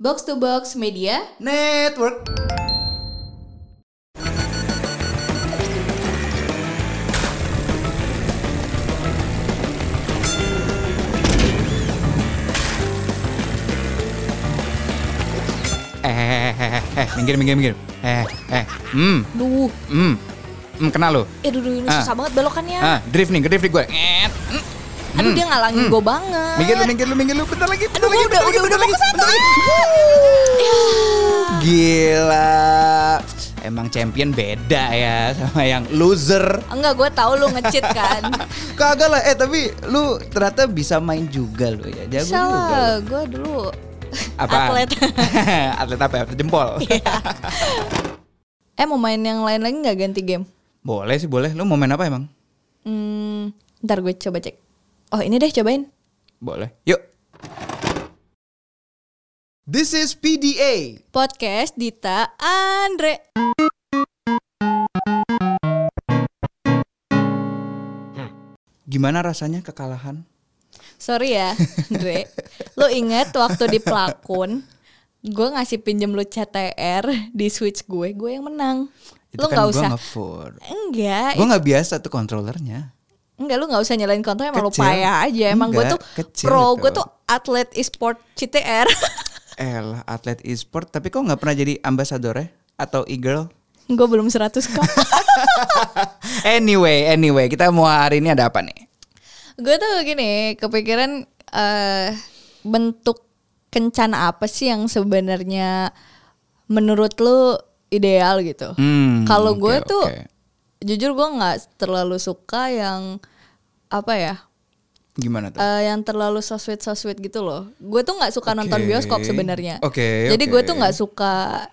Box to Box Media. Network. Eh, eh, eh, eh, eh, minggir, minggir, minggir. Eh, eh, hmm, Duh, hmm, hmm, kenal lo. eh duh, duh, ini Ah. susah banget belokannya. Ah, drift nih, drift gue. Nget. Hmm. Aduh dia ngalangin gue banget. Minggir lu, minggir lu, minggir lu. Bentar lagi, bentar Aduh, lagi, bentar udah- lagi, udah- bentar udah lagi, bentar. Ya. Gila. Emang champion beda ya sama yang loser. Enggak, gue tahu lu ngecit kan. Kagak lah, eh tapi lu ternyata bisa main juga lo ya. Jago Bisa juga. lah, lu. gue dulu Apa? atlet. atlet apa? Atlet jempol. eh mau main yang lain lagi nggak ganti game? Boleh sih, boleh. Lu mau main apa emang? Hmm, ntar gue coba cek. Oh ini deh cobain. Boleh. Yuk. This is PDA. Podcast Dita Andre. Gimana rasanya kekalahan? Sorry ya, Andre. Lo inget waktu di pelakon, gue ngasih pinjem lu CTR di switch gue, gue yang menang. Itu lo kan nggak gua usah. Enggak, Gue nggak biasa tuh kontrolernya. Enggak lu nggak usah nyalain konten emang lu payah aja. Emang gue tuh kecil pro, itu. gue tuh atlet e-sport CTR. Eh lah atlet e-sport, tapi kok nggak pernah jadi ambasadornya atau e-girl? gue belum 100 kok. Anyway, anyway, kita mau hari ini ada apa nih? gue tuh gini, kepikiran eh bentuk kencan apa sih yang sebenarnya menurut lu ideal gitu. Hmm, Kalau gue tuh oke. Jujur gue nggak terlalu suka yang apa ya? gimana tuh? eh, yang terlalu so sweet so sweet gitu loh. Gue tuh nggak suka nonton Oke. bioskop sebenarnya. Oke, Jadi oke. gue tuh nggak suka.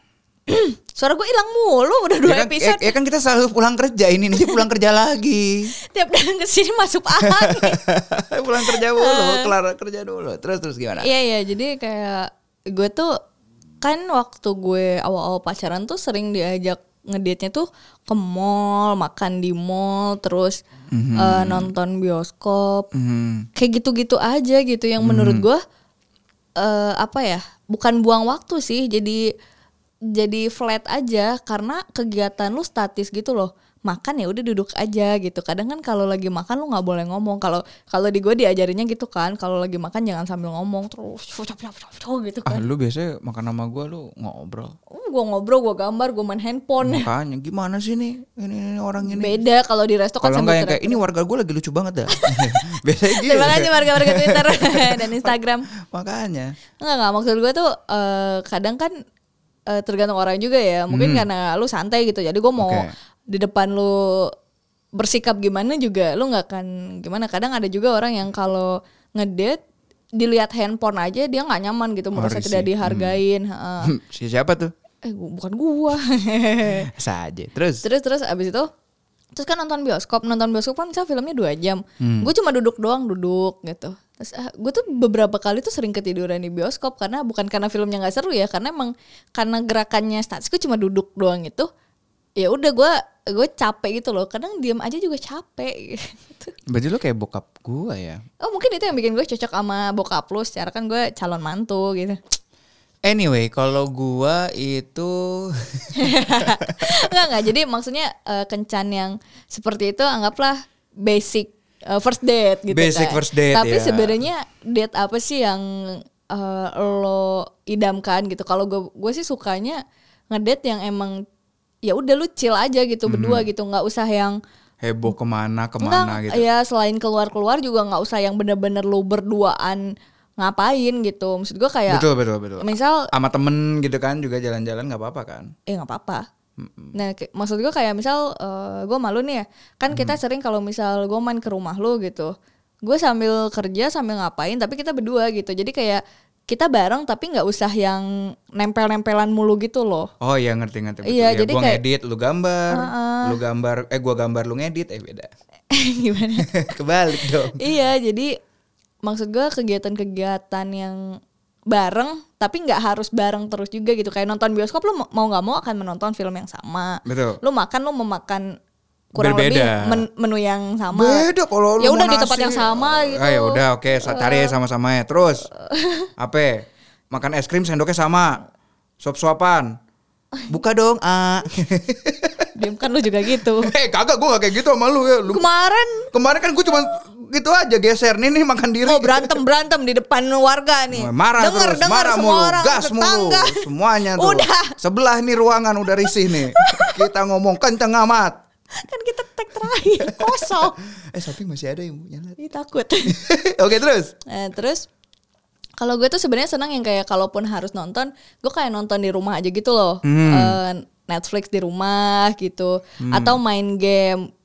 Suara gue hilang mulu udah dua ya, kan, episode. ya, ya kan kita selalu pulang kerja ini nanti pulang kerja lagi. Tiap datang ke sini masuk angin. pulang kerja dulu, kelar kerja dulu. Terus terus gimana? Iya iya jadi kayak gue tuh kan waktu gue awal-awal pacaran tuh sering diajak ngedate-nya tuh ke mall, makan di mall, terus eh, nonton bioskop. Hmm. Kayak gitu-gitu aja gitu yang menurut gue eh apa ya? Bukan buang waktu sih, jadi jadi flat aja karena kegiatan lu statis gitu loh makan ya udah duduk aja gitu kadang kan kalau lagi makan lu nggak boleh ngomong kalau kalau di gue diajarinnya gitu kan kalau lagi makan jangan sambil ngomong terus gitu Ah kan lu biasanya makan sama gua lu ngobrol. gue ngobrol gue gambar gue main handphone Makanya gimana sih nih ini, ini orang ini? beda kalau di resto kan Kalau sambil kayak ini warga gue lagi lucu banget dah. biasanya gitu. terima kasih warga-warga Twitter dan Instagram Makanya. Enggak enggak maksud gue tuh eh, kadang kan eh, tergantung orang juga ya. Mungkin karena lu santai gitu. Jadi gue mau Hmm. Di depan lu bersikap gimana juga lu nggak akan gimana. Kadang ada juga orang yang kalau ngedate dilihat handphone aja dia nggak nyaman gitu merasa tidak dihargain. heeh. Si siapa tuh? Eh gua- bukan gua. Saja. Terus. terus terus abis itu terus kan nonton bioskop nonton bioskop kan misalnya filmnya dua jam Hmm. gue cuma duduk doang duduk gitu terus gue tuh beberapa kali tuh sering ketiduran di bioskop karena bukan karena filmnya nggak seru ya karena emang karena gerakannya statis gue cuma duduk doang itu ya udah gue gue capek gitu loh kadang diam aja juga capek gitu. Berarti lu kayak bokap gua ya. oh mungkin itu yang bikin gue cocok sama bokap lu secara kan gue calon mantu gitu Anyway, kalau gua itu Enggak enggak. Jadi maksudnya eh, kencan yang seperti itu anggaplah basic eh, first date gitu Basic kan. first date, Tapi ya. sebenarnya date apa sih yang eh, lo idamkan gitu. Kalau gue gue sih sukanya ngedate yang emang ya udah lu chill aja gitu berdua gitu, nggak usah yang heboh ke mana enggak ke mana gitu. ya selain keluar-keluar juga nggak usah yang bener-bener lu berduaan ngapain gitu. Maksud gue kayak Betul betul betul. misal Sama temen gitu kan juga jalan-jalan nggak apa-apa kan? eh nggak apa-apa. Nah, maksud gue kayak misal gue malu nih ya, kan kita sering kalau misal gue main ke rumah lu gitu, gue sambil kerja sambil ngapain, tapi kita berdua gitu, jadi kayak kita bareng tapi nggak usah yang nempel-nempelan mulu gitu loh. Oh iya ngerti ngerti betul. Iya, ya, jadi gua kayak- ngedit, lu gambar, lu gambar, eh gua gambar lu ngedit, eh beda. Gimana? Kebalik dong. iya, jadi maksud gue kegiatan-kegiatan yang bareng tapi nggak harus bareng terus juga gitu kayak nonton bioskop lu mau nggak mau akan menonton film yang sama Betul. lu makan lu memakan kurang Berbeda. lebih men- menu yang sama Beda kalau lu ya udah di tempat yang sama gitu Ah ya udah oke, sa- cari sama-sama ya. Terus apa? makan es krim sendoknya sama. Suap-suapan. Buka dong, ah. Diem kan lu juga gitu. Eh kagak gue gak kayak gitu sama lu ya. Lu, Kemarin kemarin kan gue cuma gitu aja geser nih nih makan diri. oh berantem berantem di depan warga nih. Marah denger, terus, denger marah semua mulu, orang gas tetangga. mulu, semuanya tuh. Udah. Sebelah nih ruangan udah risih nih. Kita ngomong kenceng amat. Kan kita tag terakhir kosong. Eh samping masih ada yang nyala. Ih, takut. Oke terus. Nah, terus kalau gue tuh sebenarnya senang yang kayak kalaupun harus nonton, gue kayak nonton di rumah aja gitu loh. Hmm. Eh, Netflix di rumah gitu atau main game.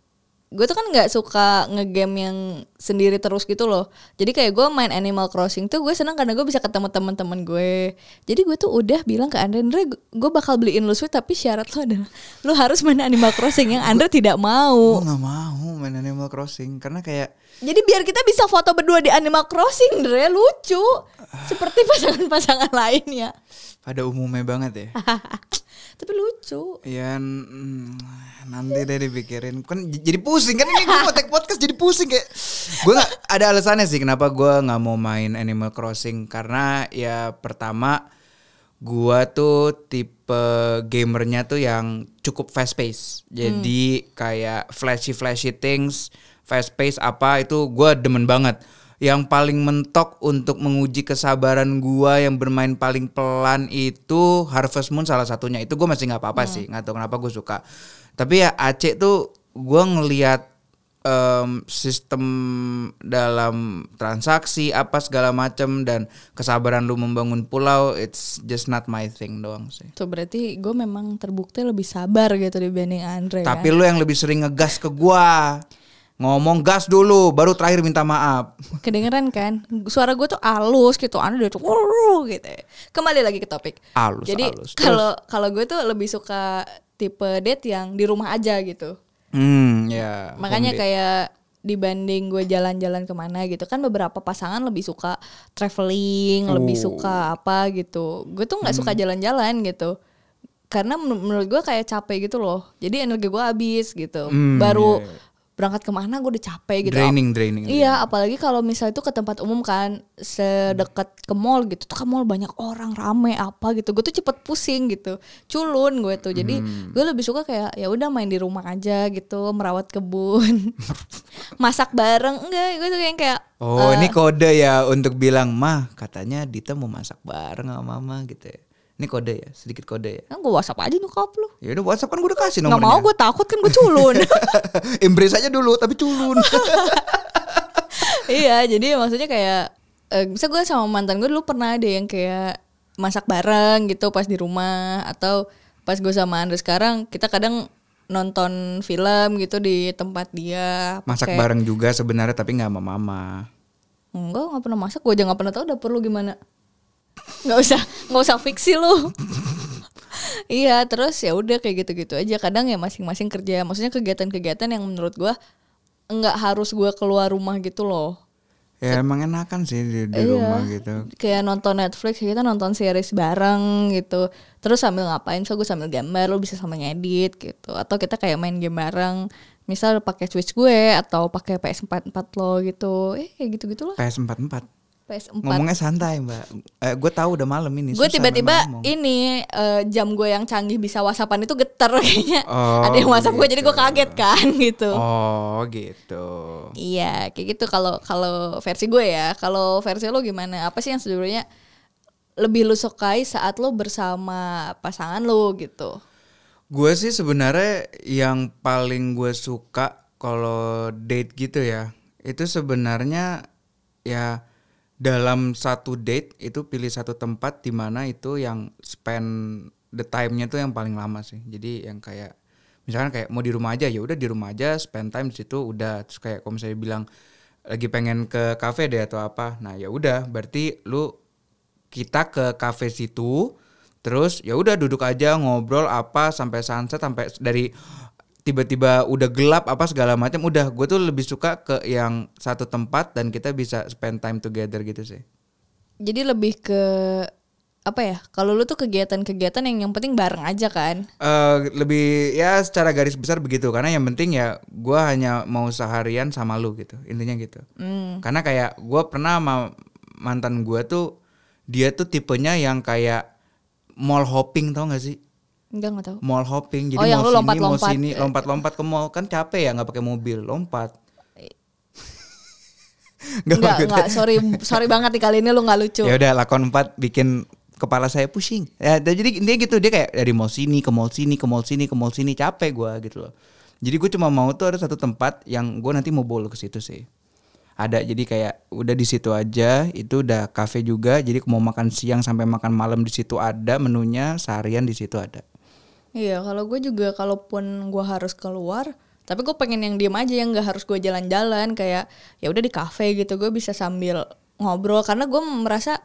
Gue tuh kan nggak suka ngegame yang sendiri terus gitu loh. Jadi kayak gue main Animal Crossing tuh gue senang karena gue bisa ketemu teman-teman gue. Jadi gue tuh udah bilang ke Andre, Andre gue bakal beliin lu Switch tapi syarat lo adalah lu harus main Animal Crossing yang Andre tidak mau. Gue gak mau main Animal Crossing karena kayak Jadi biar kita bisa foto berdua di Animal Crossing, Dre lucu. Seperti pasangan-pasangan lainnya. Pada umumnya banget ya. Tapi lucu. Ya mm, nanti deh dipikirin. Kan jadi pusing kan ini gue mau take podcast jadi pusing kayak. Gue nggak ada alasannya sih kenapa gue nggak mau main Animal Crossing. Karena ya pertama gue tuh tipe gamernya tuh yang cukup fast pace. Jadi kayak flashy flashy things fast pace apa itu gue demen banget yang paling mentok untuk menguji kesabaran gua yang bermain paling pelan itu Harvest Moon salah satunya. Itu gue masih nggak apa-apa sih nggak tahu kenapa gue suka. Tapi ya Aceh tuh gua ngelihat em, sistem dalam transaksi apa segala macem dan kesabaran lu membangun pulau it's just not my thing doang sih. Tuh berarti gue memang terbukti lebih sabar gitu dibanding Andre tapi kan. lu yang lebih sering ngegas ke gua ngomong gas dulu baru terakhir minta maaf Kedengeran kan? Suara gue tuh halus gitu. Andre udah tuh gitu. Kembali lagi ke topik. Halus, Jadi kalau kalau gue tuh lebih suka tipe date yang di rumah aja gitu. hmm ya Makanya home date. kayak dibanding gue jalan-jalan ke mana gitu kan beberapa pasangan lebih suka traveling, lebih Oh. suka apa gitu. Gue tuh nggak Hmm. suka jalan-jalan gitu. Karena men- menurut gue kayak capek gitu loh. Jadi energi gue habis gitu. Hmm, Baru iya, iya. Berangkat ke mana gue udah capek gitu. draining draining Iya, apalagi kalau misalnya itu ke tempat umum kan, sedekat ke mall gitu. Tuh kan mall banyak orang rame apa gitu. Gue tuh cepet pusing gitu, culun gue tuh. Jadi Hmm. gue lebih suka kayak ya udah main di rumah aja gitu, merawat kebun, masak bareng. Enggak, gue tuh yang kayak Oh eh, ini kode ya untuk bilang mah katanya Dita mau masak bareng sama mama gitu ya. Ini kode ya, sedikit kode ya. kan gue WhatsApp aja nyokap lu. Ya udah WhatsApp kan gue udah kasih nomornya. mau gue takut kan gue culun. Embrace aja dulu tapi culun. iya jadi maksudnya kayak eh, bisa gue sama mantan gue dulu pernah ada yang kayak masak bareng gitu pas di rumah atau pas gue sama Andre sekarang kita kadang nonton film gitu di tempat dia masak bareng juga sebenarnya tapi nggak sama mama. enggak nggak pernah masak gue aja nggak pernah tahu dapur lu gimana nggak usah nggak usah fiksi lu. Iya terus ya udah kayak gitu-gitu aja. Kadang ya masing-masing kerja maksudnya kegiatan-kegiatan yang menurut gue nggak harus gue keluar rumah gitu loh. Ya emang enakan sih di, di Iya. rumah gitu. kayak nonton Netflix kita nonton series bareng gitu. Terus sambil ngapain? So gue sambil gambar lo bisa sama ngedit gitu. Atau kita kayak main game bareng. Misal pakai Switch gue atau pakai PS4 4 lo gitu. Eh kayak gitu gitulah PS44. PS4 Ngomongnya santai mbak. Eh, gue tahu udah malam ini. gue tiba-tiba ini eh, jam gue yang canggih bisa whatsappan itu geter kayaknya Oh, ada yang whatsapp gue jadi gue gitu. kaget kan gitu Oh gitu. Iya, kayak gitu kalau kalau versi gue ya. Kalau versi lo gimana? Apa sih yang sebenarnya lebih lo sukai saat lo bersama pasangan lo gitu? Gue sih sebenarnya yang paling gue suka kalau date gitu ya, itu sebenarnya ya dalam satu date itu pilih satu tempat di mana itu yang spend the time-nya tuh yang paling lama sih. Jadi yang kayak misalkan kayak mau di rumah aja ya udah di rumah aja spend time di situ udah terus kayak kalau misalnya bilang lagi pengen ke cafe deh atau apa. Nah, ya udah berarti lu kita ke cafe situ terus ya udah duduk aja ngobrol apa sampai sunset sampai dari tiba-tiba udah gelap apa segala macam udah gue tuh lebih suka ke yang satu tempat dan kita bisa spend time together gitu sih Jadi lebih ke apa ya? Kalau lu tuh kegiatan-kegiatan yang yang penting bareng aja kan? Eh lebih ya secara garis besar begitu karena yang penting ya gue hanya mau seharian sama lu gitu intinya gitu Hmm. karena kayak gue pernah sama mantan gue tuh dia tuh tipenya yang kayak mall hopping tau gak sih? Enggak enggak tahu. Mall hopping, jadi Oh, yang mau lu sini, mau lompat-lompat. sini, lompat-lompat ke mall kan capek ya nggak pakai mobil, lompat. Nggak Enggak, pakai- enggak, sorry sorry banget nih kali ini lu nggak lucu. Ya udah lakon 4 bikin kepala saya pusing. Ya jadi dia gitu dia kayak dari mall sini ke mall sini ke mall sini ke mall sini capek gua gitu loh. Jadi gue cuma mau tuh ada satu tempat yang gue nanti mau lu ke situ sih. Ada jadi kayak udah di situ aja itu udah cafe juga jadi mau makan siang sampai makan malam di situ ada menunya seharian di situ ada. Iya, kalau gue juga kalaupun gue harus keluar, tapi gue pengen yang diem aja yang nggak harus gue jalan-jalan kayak ya udah di kafe gitu gue bisa sambil ngobrol karena gue merasa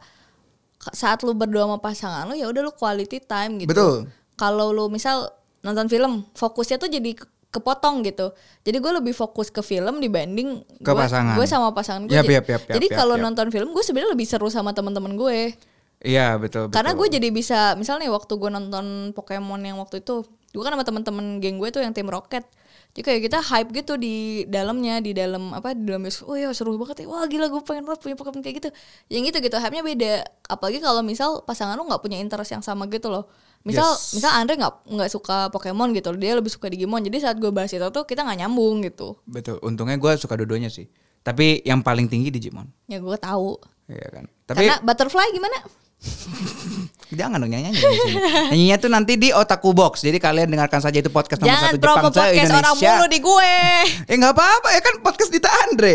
saat lu berdua sama pasangan lu ya udah lu quality time gitu. Betul. Kalau lu misal nonton film, fokusnya tuh jadi ke- kepotong gitu. Jadi gue lebih fokus ke film dibanding Ke gua- pasangan. Gue sama pasangan gue. Yap, jadi yap, yap, yap, jadi yap, kalau yap. nonton film gue sebenarnya lebih seru sama teman-teman gue. Iya betul. Karena betul. gue jadi bisa, misalnya waktu gue nonton Pokemon yang waktu itu, gue kan sama teman-teman geng gue tuh yang tim Rocket. Jadi kayak kita hype gitu di dalamnya, di dalam apa di dalam bioskop. Oh ya seru banget ya. Wah gila gue pengen banget punya Pokemon kayak gitu. Yang gitu gitu hype-nya beda. Apalagi kalau misal pasangan lu nggak punya interest yang sama gitu loh. Misal Yes. misal Andre nggak nggak suka Pokemon gitu, dia lebih suka Digimon. Jadi saat gue bahas itu tuh kita nggak nyambung gitu. betul. Untungnya gue suka dua-duanya sih. Tapi yang paling tinggi Digimon. Ya gue tahu. Iya kan. Tapi Karena Butterfly gimana? Jangan dong nyanyi di sini. Nyanyinya tuh nanti di Otaku Box. Jadi kalian dengarkan saja itu podcast nomor Jangan satu promo Jepang podcast orang se-Indonesia. mulu di gue. Eh nggak apa-apa ya kan podcast Dita Andre.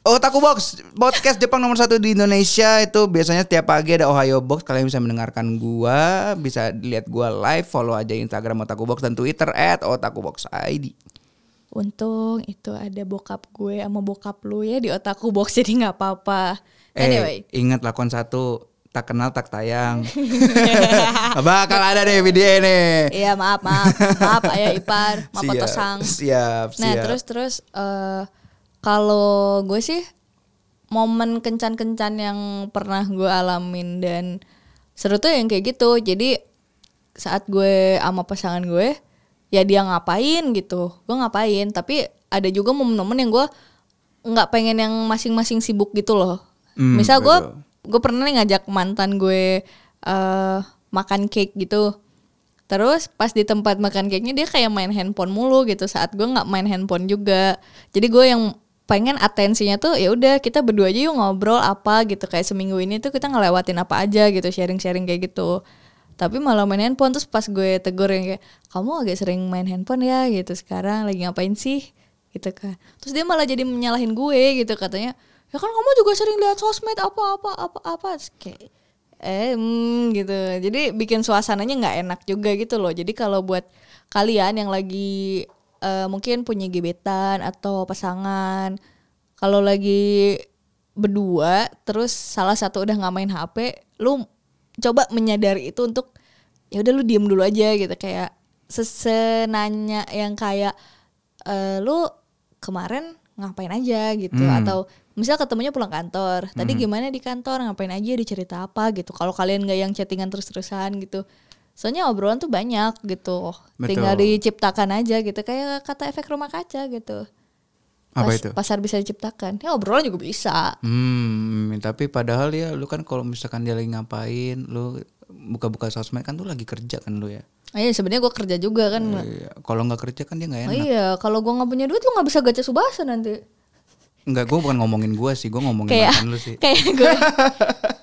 Otaku Box podcast Jepang nomor satu di Indonesia itu biasanya setiap pagi ada Ohio Box kalian bisa mendengarkan gua bisa lihat gua live follow aja Instagram Otaku Box dan Twitter at Otaku Box ID. Untung itu ada bokap gue sama bokap lu ya di otakku box jadi nggak apa-apa. Anyway, Eh ingat lakon satu tak kenal tak tayang. Bakal ada deh video nih. iya maaf maaf maaf ayah ipar maaf Siap, potosang. Siap, siap. Nah terus terus eh kalau gue sih momen kencan-kencan yang pernah gue alamin dan seru tuh yang kayak gitu. Jadi saat gue sama pasangan gue ya dia ngapain gitu, gue ngapain. Tapi ada juga momen-momen yang gue nggak pengen yang masing-masing sibuk gitu loh. Hmm, Misal gue gue pernah nih ngajak mantan gue eh makan cake gitu. Terus pas di tempat makan cake-nya dia kayak main handphone mulu gitu saat gue nggak main handphone juga. Jadi gue yang pengen atensinya tuh ya udah kita berdua aja yuk ngobrol apa gitu kayak seminggu ini tuh kita ngelewatin apa aja gitu sharing-sharing kayak gitu. Tapi malah main handphone terus pas gue tegur yang kayak kamu agak sering main handphone ya? Gitu sekarang lagi ngapain sih? Gitu kan. Terus dia malah jadi menyalahin gue gitu katanya ya kan kamu juga sering lihat sosmed apa apa apa apa? Kayak eh hmm, gitu. Jadi bikin suasananya nggak enak juga gitu loh. Jadi kalau buat kalian yang lagi eh, mungkin punya gebetan atau pasangan kalau lagi berdua terus salah satu udah nggak main hp lu coba menyadari itu untuk ya udah lu diem dulu aja gitu. Kayak sesenanya yang kayak eh, lu kemarin ngapain aja gitu. Hmm. atau misal ketemunya pulang kantor tadi gimana di kantor? Ngapain aja? Dicerita apa? gitu. Kalau kalian nggak yang chattingan terus-terusan gitu. Soalnya obrolan tuh banyak gitu. Betul. tinggal diciptakan aja gitu. Kayak kata efek rumah kaca gitu Apa Pas- itu? pasar bisa diciptakan ya obrolan juga bisa Hmm, tapi padahal ya lu kan kalau misalkan dia lagi ngapain, lu buka-buka sosmed kan tuh lagi kerja kan lu ya. Oh iya sebenarnya gue kerja juga kan Iya, Kalau nggak kerja kan dia nggak oh enak. iya kalau gue nggak punya duit lu nggak bisa gacha subasa nanti Enggak, gue bukan ngomongin gua sih, gue ngomongin kayak lu sih. kayak gue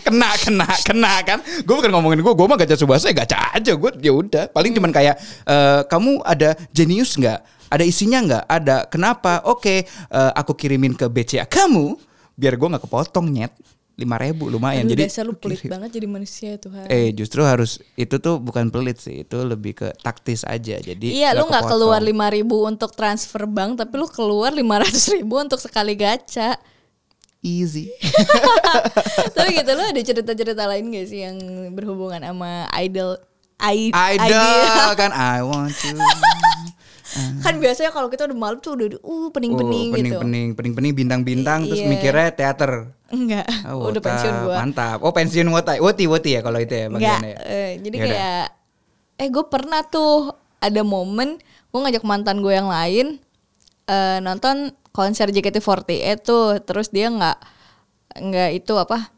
kena, kena, kena kan? Gue bukan ngomongin gue, gue mah gacha subasa ya gacha aja. Gue ya udah, paling cuman kayak eh, kamu ada jenius nggak? Ada isinya nggak? Ada. Kenapa? Oke, eh, aku kirimin ke BCA kamu, biar gue nggak kepotong nyet. lima ribu lumayan. Aduh, Jadi dasar lu pelit kirim. banget jadi manusia Tuhan Eh justru harus itu tuh bukan pelit sih, itu lebih ke taktis aja. Jadi Iya, lu nggak keluar 5000 untuk transfer bank, tapi lu keluar 500 ribu untuk sekali gacha. Easy. tapi gitu lu ada cerita-cerita lain gak sih yang berhubungan sama idol? I- Idol kan I want to. Kan biasanya kalau kita udah malam tuh udah uh pening-pening Oh, gitu. pening-pening, pening-pening bintang-bintang terus Iya. mikirnya teater. Enggak, Oh, udah wota, pensiun gua. Mantap. Oh, pensiun wota. Woti woti ya kalau itu ya bagiannya. ya? eh, jadi Yaudah. kayak eh gue pernah tuh ada momen gue ngajak mantan gue yang lain eh, nonton konser JKT48 tuh terus dia nggak nggak itu apa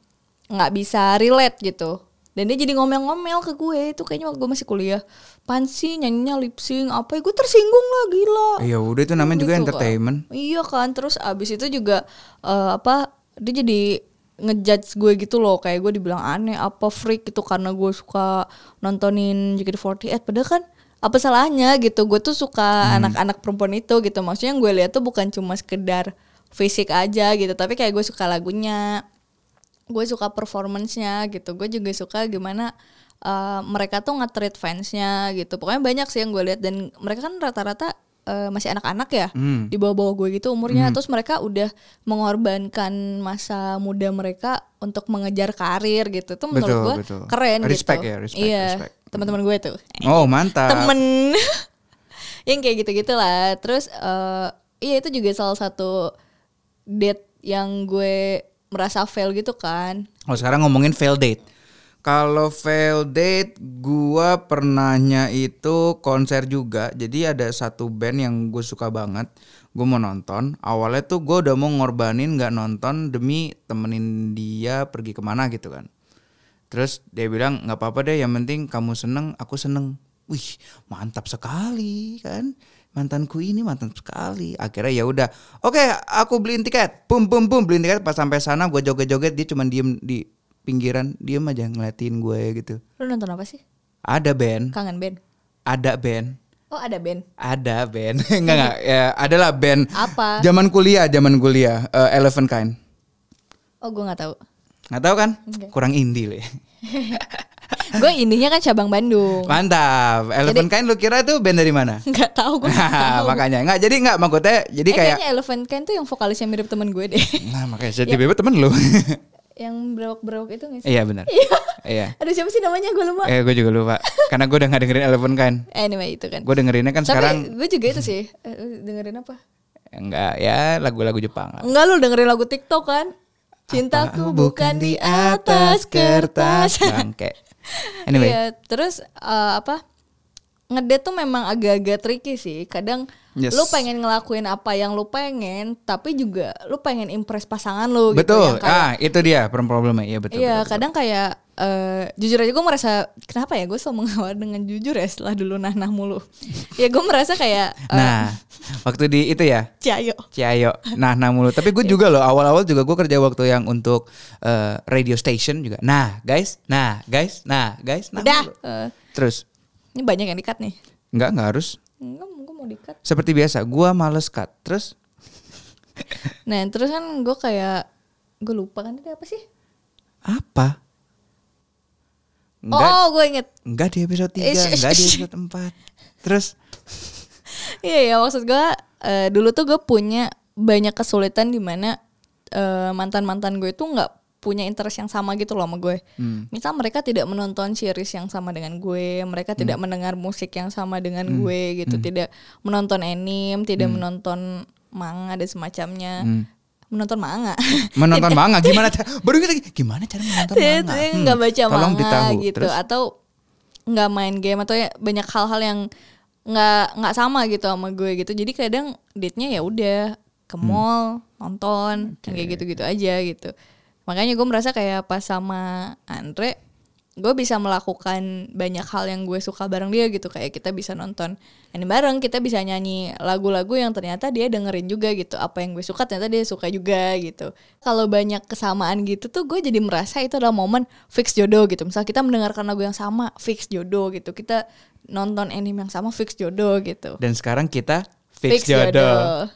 nggak bisa relate gitu. Dan dia jadi ngomel-ngomel ke gue itu kayaknya waktu gue masih kuliah. Pan sih nyanyinya lip sync apa ya? Gue tersinggung lah gila. Ya udah itu namanya juga Gitu, entertainment. Kan. Iya kan, terus abis itu juga eh, apa dia jadi ngejudge gue gitu loh. Kayak gue dibilang aneh apa freak gitu karena gue suka nontonin JKT48 padahal kan apa salahnya gitu? Gue tuh suka anak-anak perempuan itu gitu. Maksudnya yang gue lihat tuh bukan cuma sekedar fisik aja gitu tapi kayak gue suka lagunya gue suka performancenya gitu. Gue juga suka gimana uh, mereka tuh nge-treat fansnya gitu. Pokoknya banyak sih yang gue lihat dan mereka kan rata-rata uh, masih anak-anak ya Hmm. di bawah-bawah gue gitu umurnya. Terus mereka udah mengorbankan masa muda mereka untuk mengejar karir gitu. Tuh menurut gue betul. keren Respect gitu. ya, respect, iya. respect. Teman-teman gue tuh Oh mantap. temen yang kayak gitu-gitu lah terus eh, iya itu juga salah satu date yang gue merasa fail gitu kan Oh sekarang ngomongin fail date. Kalau fail date, gua pernahnya itu konser juga. Jadi ada satu band yang gue suka banget. Gue mau nonton. Awalnya tuh gue udah mau ngorbanin nggak nonton demi temenin dia pergi ke mana gitu kan. Terus dia bilang nggak apa-apa deh. Yang penting kamu seneng, aku seneng. Wih mantap sekali kan. Mantanku ini mantap sekali. Akhirnya ya udah. Oke, aku beliin tiket. Bum bum bum beliin tiket. Pas sampai sana gue joget-joget dia cuma diem di pinggiran, diem aja ngeliatin gue gitu. lu nonton apa sih Ada band, kangen band ada band, oh ada band ada band. enggak enggak, ya adalah band. apa Zaman kuliah, zaman kuliah, eh, Elephant Kind. oh gue nggak tahu Nggak tahu kan? Enggak. Kurang indie loh. ya. gue indinya kan cabang Bandung Mantap. Elephant Kind lu kira tuh band dari mana? nggak tahu gue nggak makanya enggak jadi enggak maksudnya jadi eh, kayak kayaknya Elephant Can tuh yang vokalisnya mirip temen gue deh nah makanya jadi tiba-tiba temen lu. yang berok-berok itu nggak sih iya benar. Iya. aduh siapa sih namanya gue lupa Eh gue juga lupa. Karena gue udah gak dengerin Elephant Kind. anyway itu kan Gue dengerinnya kan tapi sekarang gue juga itu sih eh, dengerin apa enggak ya lagu-lagu Jepang lah. Enggak lu dengerin lagu TikTok kan Cintaku bukan di atas kertas Bangke. Anyway, Iya, terus eh, apa? Ngedate tuh memang agak-agak tricky sih. Kadang Yes. lu pengen ngelakuin apa yang lu pengen, tapi juga lu pengen impress pasangan lu gitu. betul. kayak- ah, itu dia problemnya. Iya betul. Iya, betul, betul. kadang kayak eh, jujur aja gue merasa kenapa ya gue selalu mengawal dengan jujur ya setelah dulu nah-nah mulu. ya gue merasa kayak eh, Nah, waktu di itu ya, Ciayo. Ciayo. Nah, nah mulu. Tapi gue juga loh awal-awal juga gue kerja waktu yang untuk eh, radio station juga. Nah, guys, nah, guys, nah, guys, nah. Udah. mulu. Terus ini banyak yang dikat nih. enggak enggak harus Enggak, gue mau dikat. seperti biasa. Gua males cut. Terus Nah, terus kan gue kayak gue lupa kan tadi apa sih? apa? Enggak, Oh, gue inget. enggak di episode 3, Eh, sh- enggak di episode 4. Terus Iya ya maksud gue eh, dulu tuh gue punya banyak kesulitan di mana mantan mantan gue tuh nggak punya interest yang sama gitu loh sama gue. Hmm. Misal mereka tidak menonton series yang sama dengan gue, mereka tidak mendengar musik yang sama dengan Hmm. gue gitu, tidak menonton anime, tidak menonton manga dan semacamnya. Hmm. Menonton manga. menonton manga gimana cara baru lagi gimana cara menonton manga? Hmm, nggak baca tolong manga ditahu. gitu Terus atau nggak main game atau ya banyak hal-hal yang nggak nggak sama gitu sama gue gitu jadi kadang date-nya ya udah ke Hmm. mall nonton yang kayak gitu-gitu aja gitu makanya gue merasa kayak pas sama Andre gue bisa melakukan banyak hal yang gue suka bareng dia gitu. Kayak kita bisa nonton ini bareng kita bisa nyanyi lagu-lagu yang ternyata dia dengerin juga gitu. Apa yang gue suka ternyata dia suka juga gitu. Kalau banyak kesamaan gitu tuh gue jadi merasa itu adalah momen fix jodoh gitu. Misal kita mendengarkan lagu yang sama fix jodoh gitu. Kita nonton anime yang sama fix jodoh gitu. Dan sekarang kita fix, jodoh.